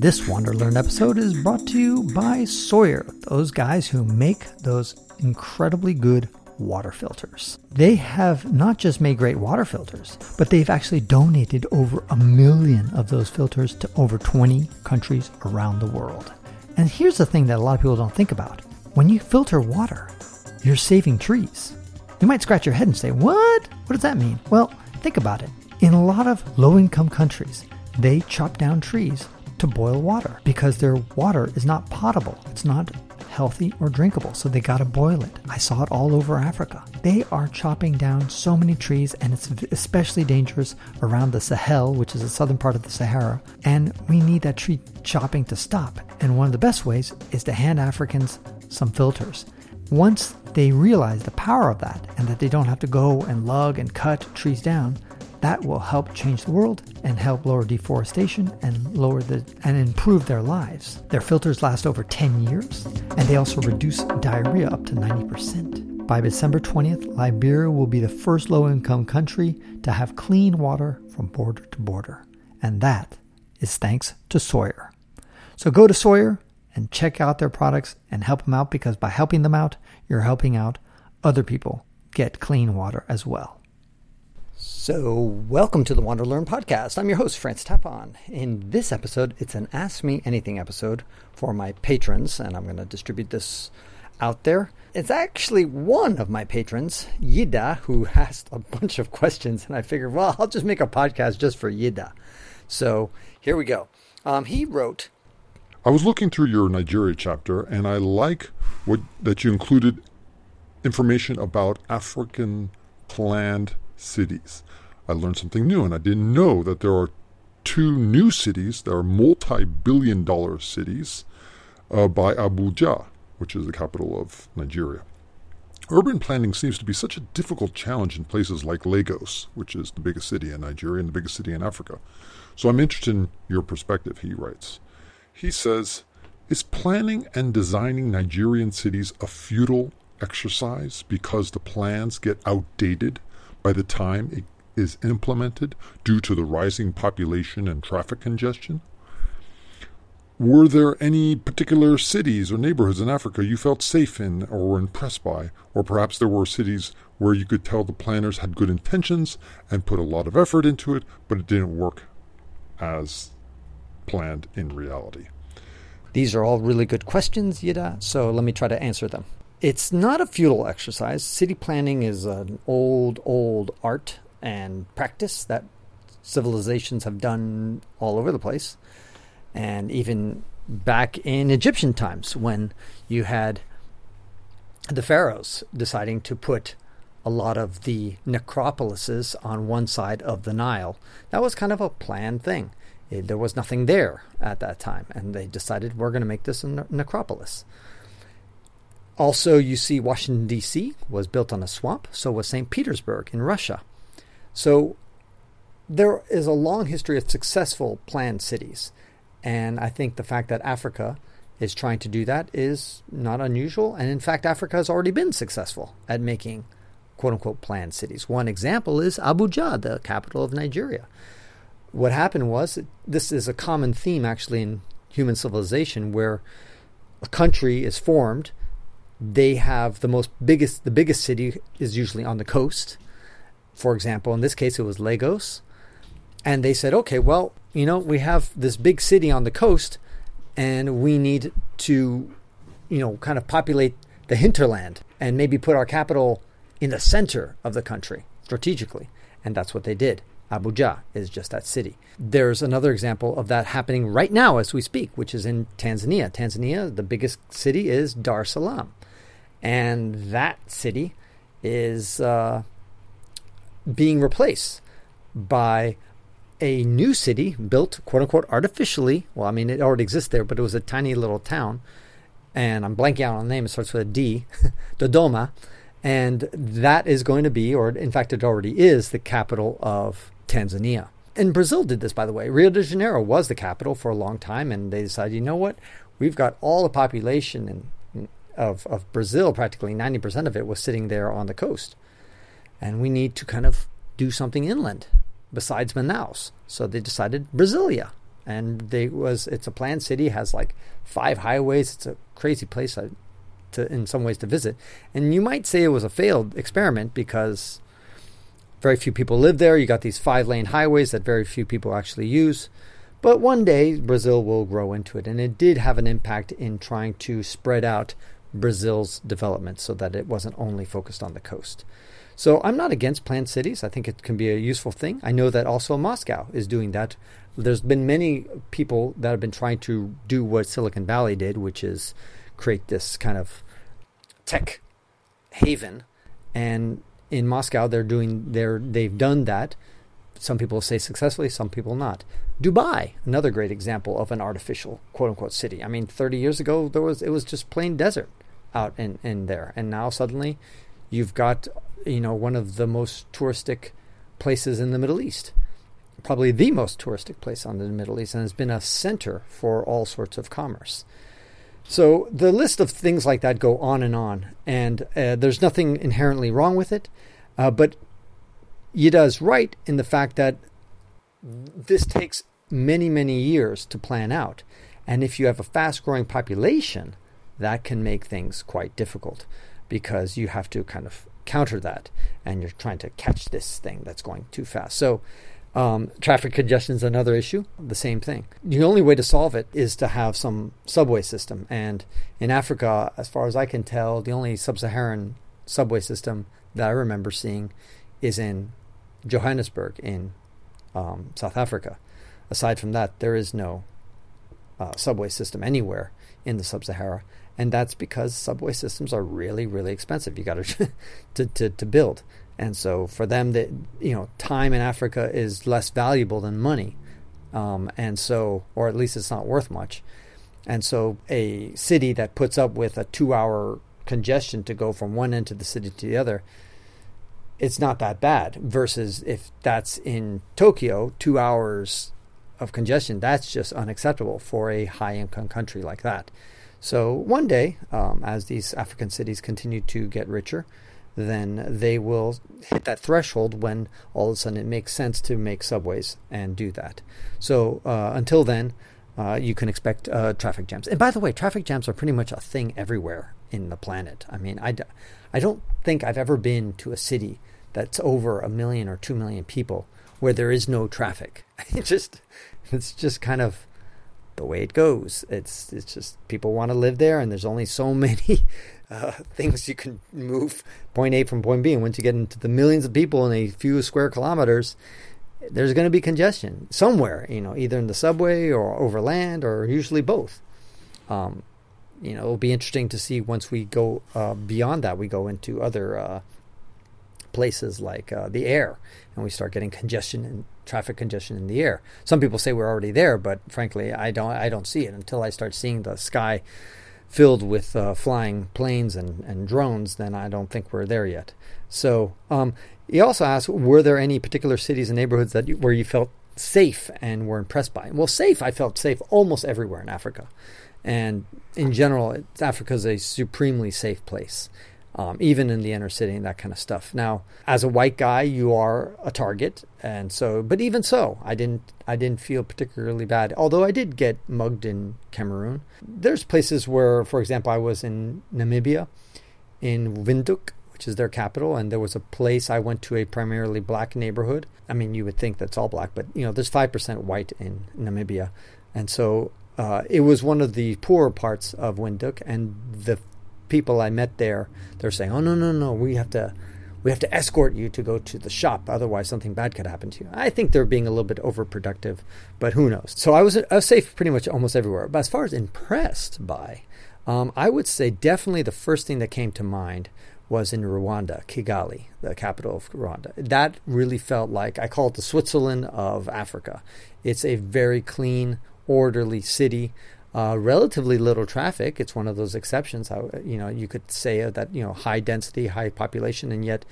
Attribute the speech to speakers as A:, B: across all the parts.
A: this Wander Learn episode is brought to you by Sawyer, those guys who make those incredibly good water filters. They have not just made great water filters, but they've actually donated over a million of those filters to over 20 countries around the world. And here's the thing that a lot of people don't think about when you filter water, you're saving trees. You might scratch your head and say, What? What does that mean? Well, think about it. In a lot of low income countries, they chop down trees to boil water because their water is not potable. It's not healthy or drinkable, so they gotta boil it. I saw it all over Africa. They are chopping down so many trees, and it's especially dangerous around the Sahel, which is the southern part of the Sahara. And we need that tree chopping to stop. And one of the best ways is to hand Africans some filters. Once they realize the power of that and that they don't have to go and lug and cut trees down, that will help change the world and help lower deforestation and lower the and improve their lives. Their filters last over 10 years and they also reduce diarrhea up to 90%. By December 20th, Liberia will be the first low-income country to have clean water from border to border. And that is thanks to Sawyer. So go to Sawyer and check out their products and help them out because by helping them out, you're helping out other people get clean water as well. So, welcome to the Wander Learn podcast. I'm your host, Francis Tapon. In this episode, it's an Ask Me Anything episode for my patrons, and I'm going to distribute this out there. It's actually one of my patrons, Yida, who asked a bunch of questions, and I figured, well, I'll just make a podcast just for Yida. So, here we go. Um, he wrote
B: I was looking through your Nigeria chapter, and I like what that you included information about African planned cities. I learned something new, and I didn't know that there are two new cities that are multi billion dollar cities uh, by Abuja, which is the capital of Nigeria. Urban planning seems to be such a difficult challenge in places like Lagos, which is the biggest city in Nigeria and the biggest city in Africa. So I'm interested in your perspective, he writes. He says, Is planning and designing Nigerian cities a futile exercise because the plans get outdated by the time it is implemented due to the rising population and traffic congestion? Were there any particular cities or neighborhoods in Africa you felt safe in or were impressed by? Or perhaps there were cities where you could tell the planners had good intentions and put a lot of effort into it, but it didn't work as planned in reality?
A: These are all really good questions, Yida, so let me try to answer them. It's not a futile exercise. City planning is an old, old art and practice that civilizations have done all over the place. And even back in Egyptian times, when you had the pharaohs deciding to put a lot of the necropolises on one side of the Nile, that was kind of a planned thing. There was nothing there at that time, and they decided we're going to make this a ne- necropolis. Also, you see Washington, D.C. was built on a swamp, so was St. Petersburg in Russia. So there is a long history of successful planned cities. And I think the fact that Africa is trying to do that is not unusual. And in fact, Africa has already been successful at making quote unquote planned cities. One example is Abuja, the capital of Nigeria. What happened was, this is a common theme actually in human civilization where a country is formed they have the most biggest the biggest city is usually on the coast. For example in this case it was lagos. And they said okay well you know we have this big city on the coast and we need to you know kind of populate the hinterland and maybe put our capital in the center of the country strategically. And that's what they did. Abuja is just that city. There's another example of that happening right now as we speak, which is in Tanzania. Tanzania, the biggest city is Dar es Salaam and that city is uh, being replaced by a new city built, quote unquote, artificially. Well, I mean, it already exists there, but it was a tiny little town. And I'm blanking out on the name. It starts with a D, Dodoma. And that is going to be, or in fact, it already is, the capital of Tanzania. And Brazil did this, by the way. Rio de Janeiro was the capital for a long time, and they decided, you know what? We've got all the population and of, of Brazil, practically 90% of it was sitting there on the coast. And we need to kind of do something inland besides Manaus. So they decided Brasilia. and they was it's a planned city has like five highways. It's a crazy place uh, to in some ways to visit, and you might say it was a failed experiment because very few people live there. You got these five lane highways that very few people actually use. But one day Brazil will grow into it, and it did have an impact in trying to spread out Brazil's development so that it wasn't only focused on the coast. So I'm not against planned cities. I think it can be a useful thing. I know that also Moscow is doing that. There's been many people that have been trying to do what Silicon Valley did, which is create this kind of tech haven. And in Moscow, they're doing they're they've done that. Some people say successfully, some people not. Dubai, another great example of an artificial quote unquote city. I mean, 30 years ago there was it was just plain desert out in, in there, and now suddenly you've got you know, one of the most touristic places in the Middle East, probably the most touristic place on the Middle East, and has been a center for all sorts of commerce. So the list of things like that go on and on, and uh, there's nothing inherently wrong with it, uh, but Yida is right in the fact that this takes many, many years to plan out. And if you have a fast growing population, that can make things quite difficult because you have to kind of counter that, and you're trying to catch this thing that's going too fast. So, um, traffic congestion is another issue. The same thing. The only way to solve it is to have some subway system. And in Africa, as far as I can tell, the only sub-Saharan subway system that I remember seeing is in Johannesburg in um, South Africa. Aside from that, there is no uh, subway system anywhere in the sub-Sahara and that's because subway systems are really really expensive. You got to, to to build. And so for them that you know time in africa is less valuable than money. Um, and so or at least it's not worth much. And so a city that puts up with a two hour congestion to go from one end of the city to the other it's not that bad versus if that's in tokyo two hours of congestion that's just unacceptable for a high income country like that so one day, um, as these African cities continue to get richer, then they will hit that threshold when all of a sudden it makes sense to make subways and do that. So uh, until then, uh, you can expect uh, traffic jams. And by the way, traffic jams are pretty much a thing everywhere in the planet. I mean, I d- I don't think I've ever been to a city that's over a million or two million people where there is no traffic. It just it's just kind of the way it goes. It's it's just people want to live there, and there's only so many uh, things you can move point A from point B. And once you get into the millions of people in a few square kilometers, there's going to be congestion somewhere. You know, either in the subway or over land, or usually both. Um, you know, it'll be interesting to see once we go uh, beyond that. We go into other uh, places like uh, the air, and we start getting congestion and traffic congestion in the air. Some people say we're already there, but frankly, I don't. I don't see it until I start seeing the sky filled with uh, flying planes and, and drones. Then I don't think we're there yet. So um, he also asked, were there any particular cities and neighborhoods that you, where you felt safe and were impressed by? Well, safe. I felt safe almost everywhere in Africa, and in general, Africa is a supremely safe place um, even in the inner city and that kind of stuff. Now, as a white guy, you are a target, and so, but even so, I didn't, I didn't feel particularly bad. Although I did get mugged in Cameroon. There's places where, for example, I was in Namibia, in Windhoek, which is their capital, and there was a place I went to a primarily black neighborhood. I mean, you would think that's all black, but you know, there's five percent white in Namibia, and so uh, it was one of the poorer parts of Windhoek, and the people I met there, they're saying, "Oh no, no, no, we have to." We have to escort you to go to the shop, otherwise something bad could happen to you. I think they're being a little bit overproductive, but who knows? So I was, I was safe pretty much almost everywhere. But as far as impressed by, um, I would say definitely the first thing that came to mind was in Rwanda, Kigali, the capital of Rwanda. That really felt like I call it the Switzerland of Africa. It's a very clean, orderly city. Uh, relatively little traffic. It's one of those exceptions. How you know you could say that you know high density, high population, and yet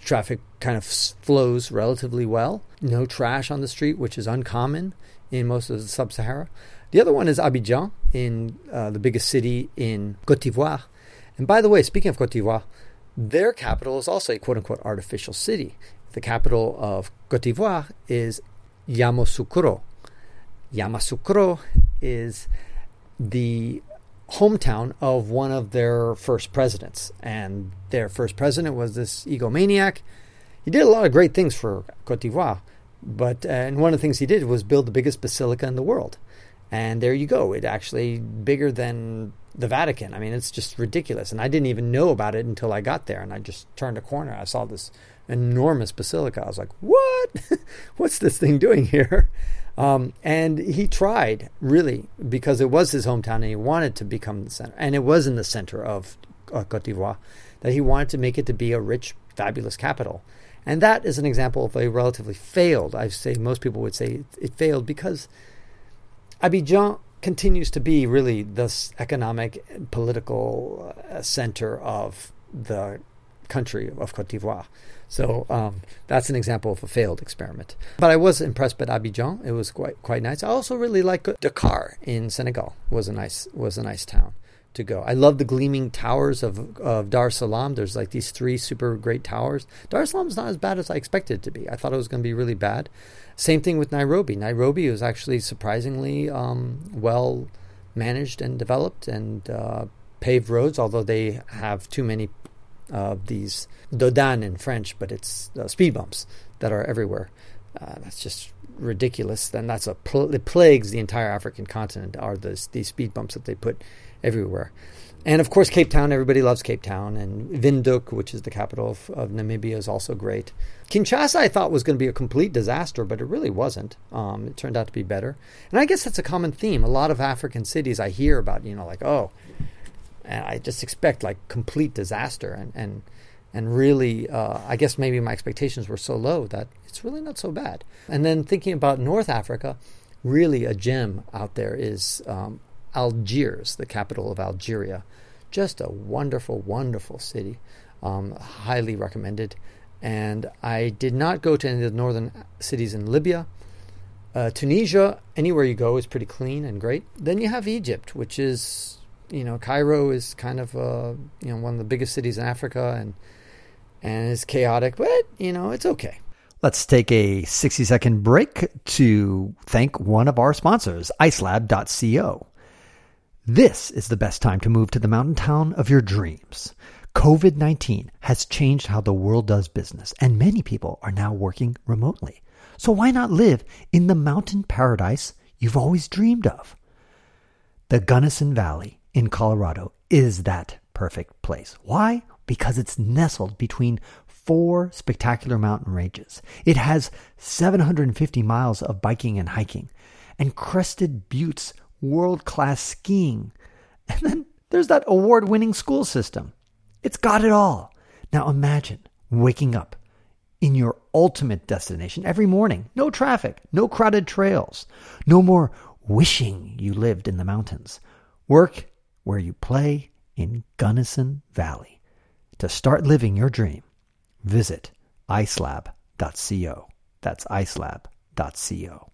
A: traffic kind of flows relatively well. No trash on the street, which is uncommon in most of the sub-Sahara. The other one is Abidjan, in uh, the biggest city in Cote d'Ivoire. And by the way, speaking of Cote d'Ivoire, their capital is also a quote-unquote artificial city. The capital of Cote d'Ivoire is Yamoussoukro, Yamoussoukro is the hometown of one of their first presidents. And their first president was this egomaniac. He did a lot of great things for Cote d'Ivoire, but uh, and one of the things he did was build the biggest basilica in the world. And there you go. It actually bigger than the Vatican. I mean, it's just ridiculous. And I didn't even know about it until I got there. And I just turned a corner. I saw this enormous basilica. I was like, what? What's this thing doing here? Um, and he tried really because it was his hometown and he wanted to become the center. And it was in the center of uh, Cote d'Ivoire that he wanted to make it to be a rich, fabulous capital. And that is an example of a relatively failed. I say most people would say it failed because Abidjan continues to be really the economic political uh, center of the country of Cote d'Ivoire. So um, that's an example of a failed experiment. But I was impressed by Abidjan. It was quite quite nice. I also really like Dakar in Senegal. was a nice was a nice town to go. I love the gleaming towers of, of Dar Salaam. There's like these three super great towers. Dar Salaam is not as bad as I expected it to be. I thought it was going to be really bad. Same thing with Nairobi. Nairobi was actually surprisingly um, well managed and developed and uh, paved roads, although they have too many uh, these dos d'âne in French, but it's uh, speed bumps that are everywhere. Uh, that's just ridiculous. Then that's a pl- it plagues the entire African continent. Are those these speed bumps that they put everywhere? And of course, Cape Town. Everybody loves Cape Town, and Windhoek, which is the capital of, of Namibia, is also great. Kinshasa, I thought was going to be a complete disaster, but it really wasn't. Um, it turned out to be better. And I guess that's a common theme. A lot of African cities I hear about, you know, like oh, and I just expect like complete disaster and and and really uh, I guess maybe my expectations were so low that it's really not so bad. And then thinking about North Africa, really a gem out there is um, Algiers, the capital of Algeria. Just a wonderful, wonderful city. Um, highly recommended. And I did not go to any of the northern cities in Libya. Uh, Tunisia, anywhere you go, is pretty clean and great. Then you have Egypt, which is you know, Cairo is kind of uh, you know one of the biggest cities in Africa, and and it's chaotic, but you know it's okay.
C: Let's take a 60 second break to thank one of our sponsors, icelab.co. This is the best time to move to the mountain town of your dreams. COVID 19 has changed how the world does business, and many people are now working remotely. So why not live in the mountain paradise you've always dreamed of? The Gunnison Valley in Colorado is that perfect place. Why? Because it's nestled between four spectacular mountain ranges. It has 750 miles of biking and hiking, and Crested Butte's, world class skiing. And then there's that award winning school system. It's got it all. Now imagine waking up in your ultimate destination every morning. No traffic, no crowded trails, no more wishing you lived in the mountains. Work where you play in Gunnison Valley. To start living your dream, visit icelab.co. That's icelab.co.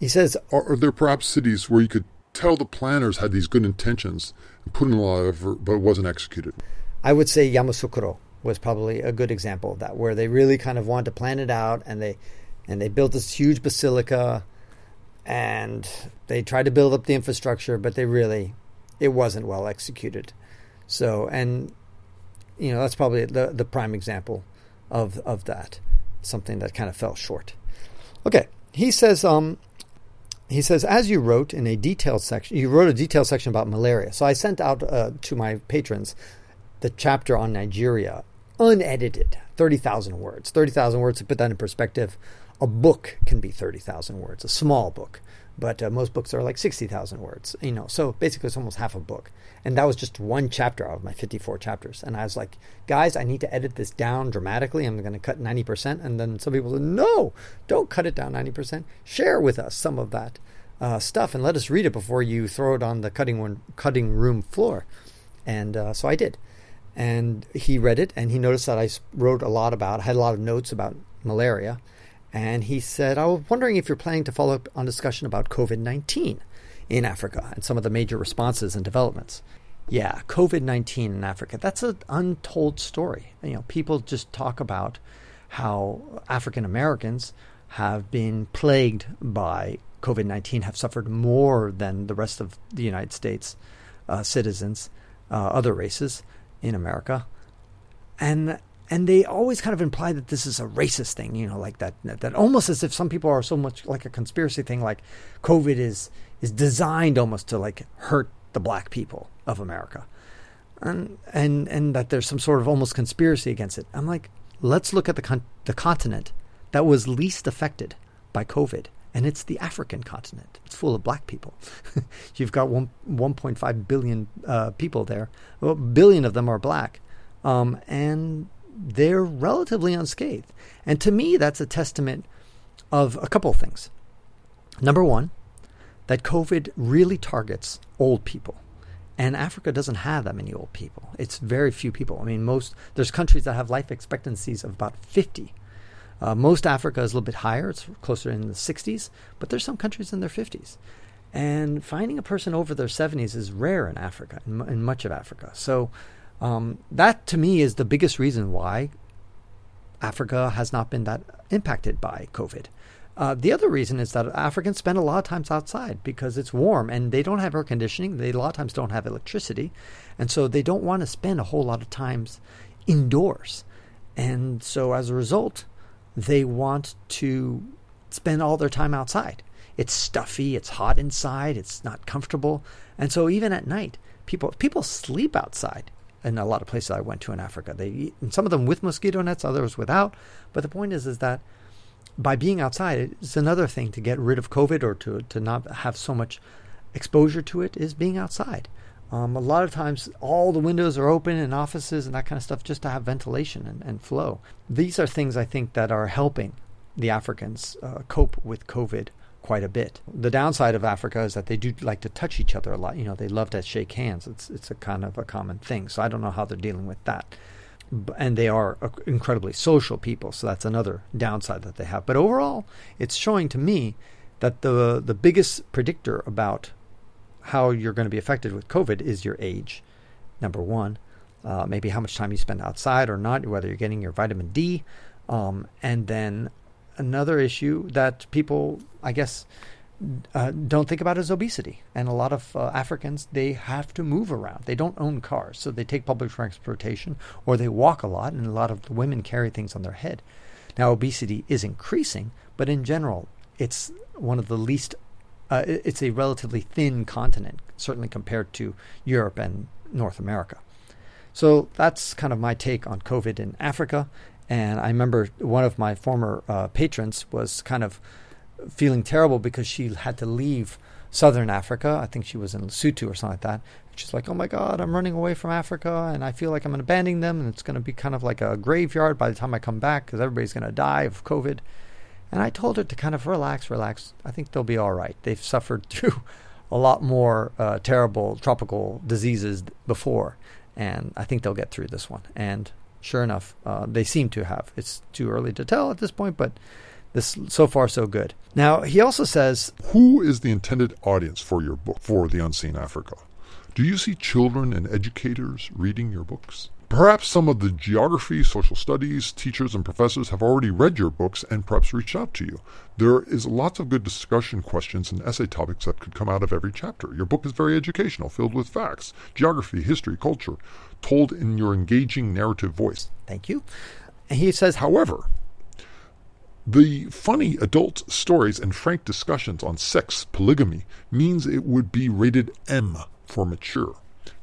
A: He says,
B: are, are, there perhaps cities where you could tell the planners had these good intentions and put in a lot of effort, but it wasn't executed?
A: I would say Yamoussoukro was probably a good example of that, where they really kind of wanted to plan it out and they and they built this huge basilica and they tried to build up the infrastructure, but they really it wasn't well executed. So, and you know that's probably the the prime example of of that something that kind of fell short. Okay, he says um he says as you wrote in a detailed section you wrote a detailed section about malaria. So I sent out uh, to my patrons the chapter on Nigeria unedited, 30,000 words. 30,000 words to put that in perspective a book can be 30,000 words, a small book, but uh, most books are like 60,000 words, you know. So basically it's almost half a book. And that was just one chapter out of my 54 chapters. And I was like, guys, I need to edit this down dramatically. I'm going to cut 90%. And then some people said, no, don't cut it down 90%. Share with us some of that uh, stuff and let us read it before you throw it on the cutting, one, cutting room floor. And uh, so I did. And he read it and he noticed that I wrote a lot about, had a lot of notes about malaria and he said, I was wondering if you're planning to follow up on discussion about COVID 19 in Africa and some of the major responses and developments. Yeah, COVID 19 in Africa, that's an untold story. You know, people just talk about how African Americans have been plagued by COVID 19, have suffered more than the rest of the United States uh, citizens, uh, other races in America. And and they always kind of imply that this is a racist thing, you know, like that, that almost as if some people are so much like a conspiracy thing, like COVID is is designed almost to like hurt the black people of America, and and and that there's some sort of almost conspiracy against it. I'm like, let's look at the con- the continent that was least affected by COVID, and it's the African continent. It's full of black people. You've got one 1.5 billion uh, people there. A billion of them are black, um, and they're relatively unscathed. And to me, that's a testament of a couple of things. Number one, that COVID really targets old people. And Africa doesn't have that many old people. It's very few people. I mean, most there's countries that have life expectancies of about 50. Uh, most Africa is a little bit higher; it's closer in the 60s. But there's some countries in their 50s, and finding a person over their 70s is rare in Africa, in, in much of Africa. So um, that to me is the biggest reason why Africa has not been that impacted by COVID. Uh, the other reason is that Africans spend a lot of times outside because it's warm and they don't have air conditioning. They a lot of times don't have electricity, and so they don't want to spend a whole lot of times indoors. And so as a result, they want to spend all their time outside. It's stuffy, it's hot inside, it's not comfortable, and so even at night, people people sleep outside in a lot of places I went to in Africa. They and some of them with mosquito nets, others without. But the point is, is that by being outside, it's another thing to get rid of COVID or to to not have so much exposure to it is being outside. Um, a lot of times, all the windows are open in offices and that kind of stuff just to have ventilation and, and flow. These are things I think that are helping the Africans uh, cope with COVID quite a bit. The downside of Africa is that they do like to touch each other a lot. You know, they love to shake hands. It's it's a kind of a common thing. So I don't know how they're dealing with that. And they are incredibly social people, so that's another downside that they have. But overall, it's showing to me that the the biggest predictor about how you're going to be affected with COVID is your age. Number one, uh, maybe how much time you spend outside or not, whether you're getting your vitamin D, um, and then another issue that people, I guess, uh, don't think about is obesity. And a lot of uh, Africans, they have to move around. They don't own cars, so they take public transportation or they walk a lot, and a lot of the women carry things on their head. Now, obesity is increasing, but in general, it's one of the least, uh, it's a relatively thin continent, certainly compared to Europe and North America. So that's kind of my take on COVID in Africa. And I remember one of my former uh, patrons was kind of feeling terrible because she had to leave southern Africa. I think she was in Lesotho or something like that. She's like, "Oh my God, I'm running away from Africa, and I feel like I'm abandoning them, and it's going to be kind of like a graveyard by the time I come back because everybody's going to die of COVID." And I told her to kind of relax, relax. I think they'll be all right. They've suffered through a lot more uh, terrible tropical diseases before, and I think they'll get through this one. And sure enough, uh, they seem to have. It's too early to tell at this point, but this so far so good. Now he also says,
B: "Who is the intended audience for your book for the Unseen Africa? Do you see children and educators reading your books?" Perhaps some of the geography, social studies teachers and professors have already read your books and perhaps reached out to you. There is lots of good discussion questions and essay topics that could come out of every chapter. Your book is very educational, filled with facts, geography, history, culture, told in your engaging narrative voice.
A: Thank you. He says,
B: however, the funny adult stories and frank discussions on sex, polygamy, means it would be rated M for mature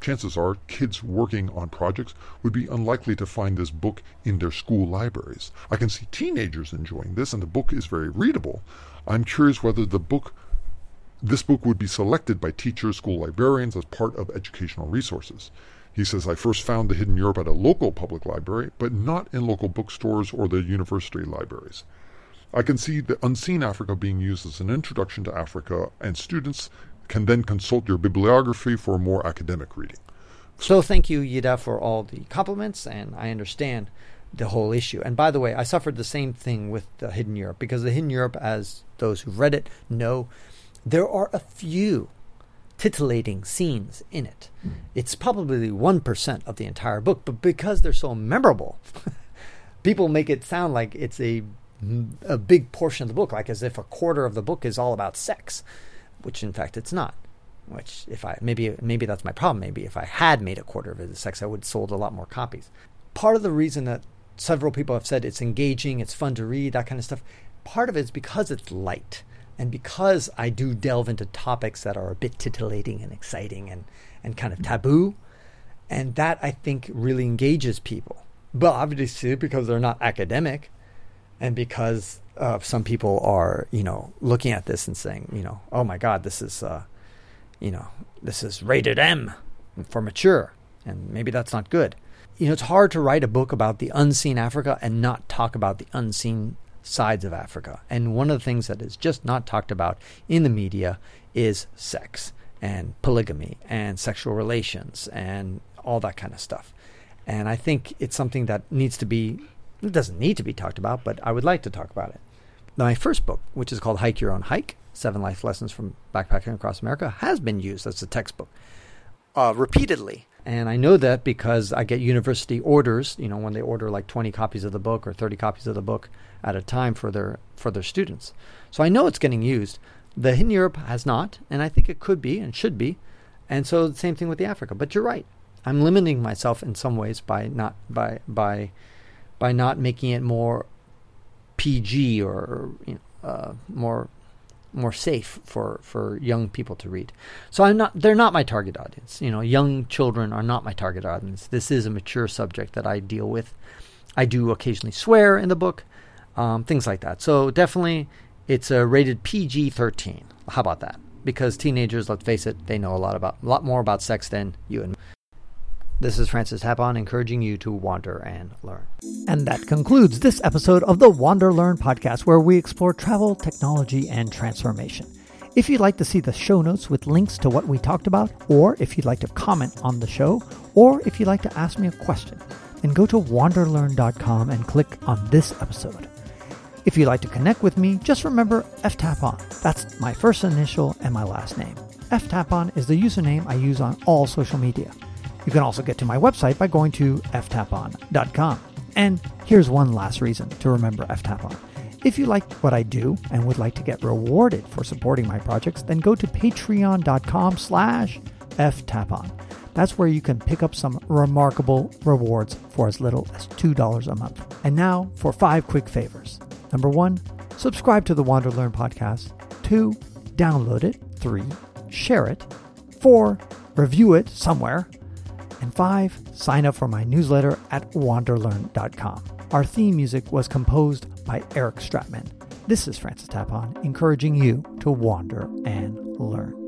B: chances are kids working on projects would be unlikely to find this book in their school libraries. I can see teenagers enjoying this, and the book is very readable. I'm curious whether the book this book would be selected by teachers, school librarians as part of educational resources. He says, I first found The Hidden Europe at a local public library, but not in local bookstores or the university libraries. I can see the Unseen Africa being used as an introduction to Africa, and students can then consult your bibliography for more academic reading.
A: So thank you, Yida, for all the compliments, and I understand the whole issue. And by the way, I suffered the same thing with the Hidden Europe because the Hidden Europe, as those who've read it know, there are a few titillating scenes in it. It's probably 1% of the entire book, but because they're so memorable, people make it sound like it's a a big portion of the book, like as if a quarter of the book is all about sex, which in fact it's not. Which if I maybe maybe that's my problem. Maybe if I had made a quarter of it sex, I would have sold a lot more copies. Part of the reason that several people have said it's engaging, it's fun to read, that kind of stuff. Part of it is because it's light and because I do delve into topics that are a bit titillating and exciting and, and kind of taboo. And that I think really engages people. But obviously, because they're not academic and because uh, some people are, you know, looking at this and saying, you know, oh my God, this is, uh, you know, this is rated M for mature. And maybe that's not good. You know, it's hard to write a book about the unseen Africa and not talk about the unseen sides of Africa. And one of the things that is just not talked about in the media is sex and polygamy and sexual relations and all that kind of stuff. And I think it's something that needs to be, it doesn't need to be talked about, but I would like to talk about it. My first book, which is called Hike Your Own Hike Seven Life Lessons from Backpacking Across America, has been used as a textbook uh, repeatedly. And I know that because I get university orders, you know, when they order like 20 copies of the book or 30 copies of the book at a time for their for their students. So I know it's getting used. The Hidden Europe has not, and I think it could be and should be. And so the same thing with the Africa. But you're right. I'm limiting myself in some ways by not by by by not making it more PG or you know, uh, more more safe for, for young people to read. So I'm not they're not my target audience. You know, young children are not my target audience. This is a mature subject that I deal with. I do occasionally swear in the book, um, things like that. So definitely, it's a rated PG-13. How about that? Because teenagers, let's face it, they know a lot about a lot more about sex than you and. This is Francis Tapon encouraging you to wander and learn.
C: And that concludes this episode of the Wander Learn podcast, where we explore travel, technology, and transformation. If you'd like to see the show notes with links to what we talked about, or if you'd like to comment on the show, or if you'd like to ask me a question, then go to wanderlearn.com and click on this episode. If you'd like to connect with me, just remember ftapon. That's my first initial and my last name. ftapon is the username I use on all social media. You can also get to my website by going to ftapon.com. And here's one last reason to remember ftapon. If you like what I do and would like to get rewarded for supporting my projects, then go to patreon.com slash ftapon. That's where you can pick up some remarkable rewards for as little as $2 a month. And now for five quick favors. Number one, subscribe to the Wander Learn podcast. Two, download it. Three, share it. Four, review it somewhere. And five, sign up for my newsletter at wanderlearn.com. Our theme music was composed by Eric Stratman. This is Francis Tapon, encouraging you to wander and learn.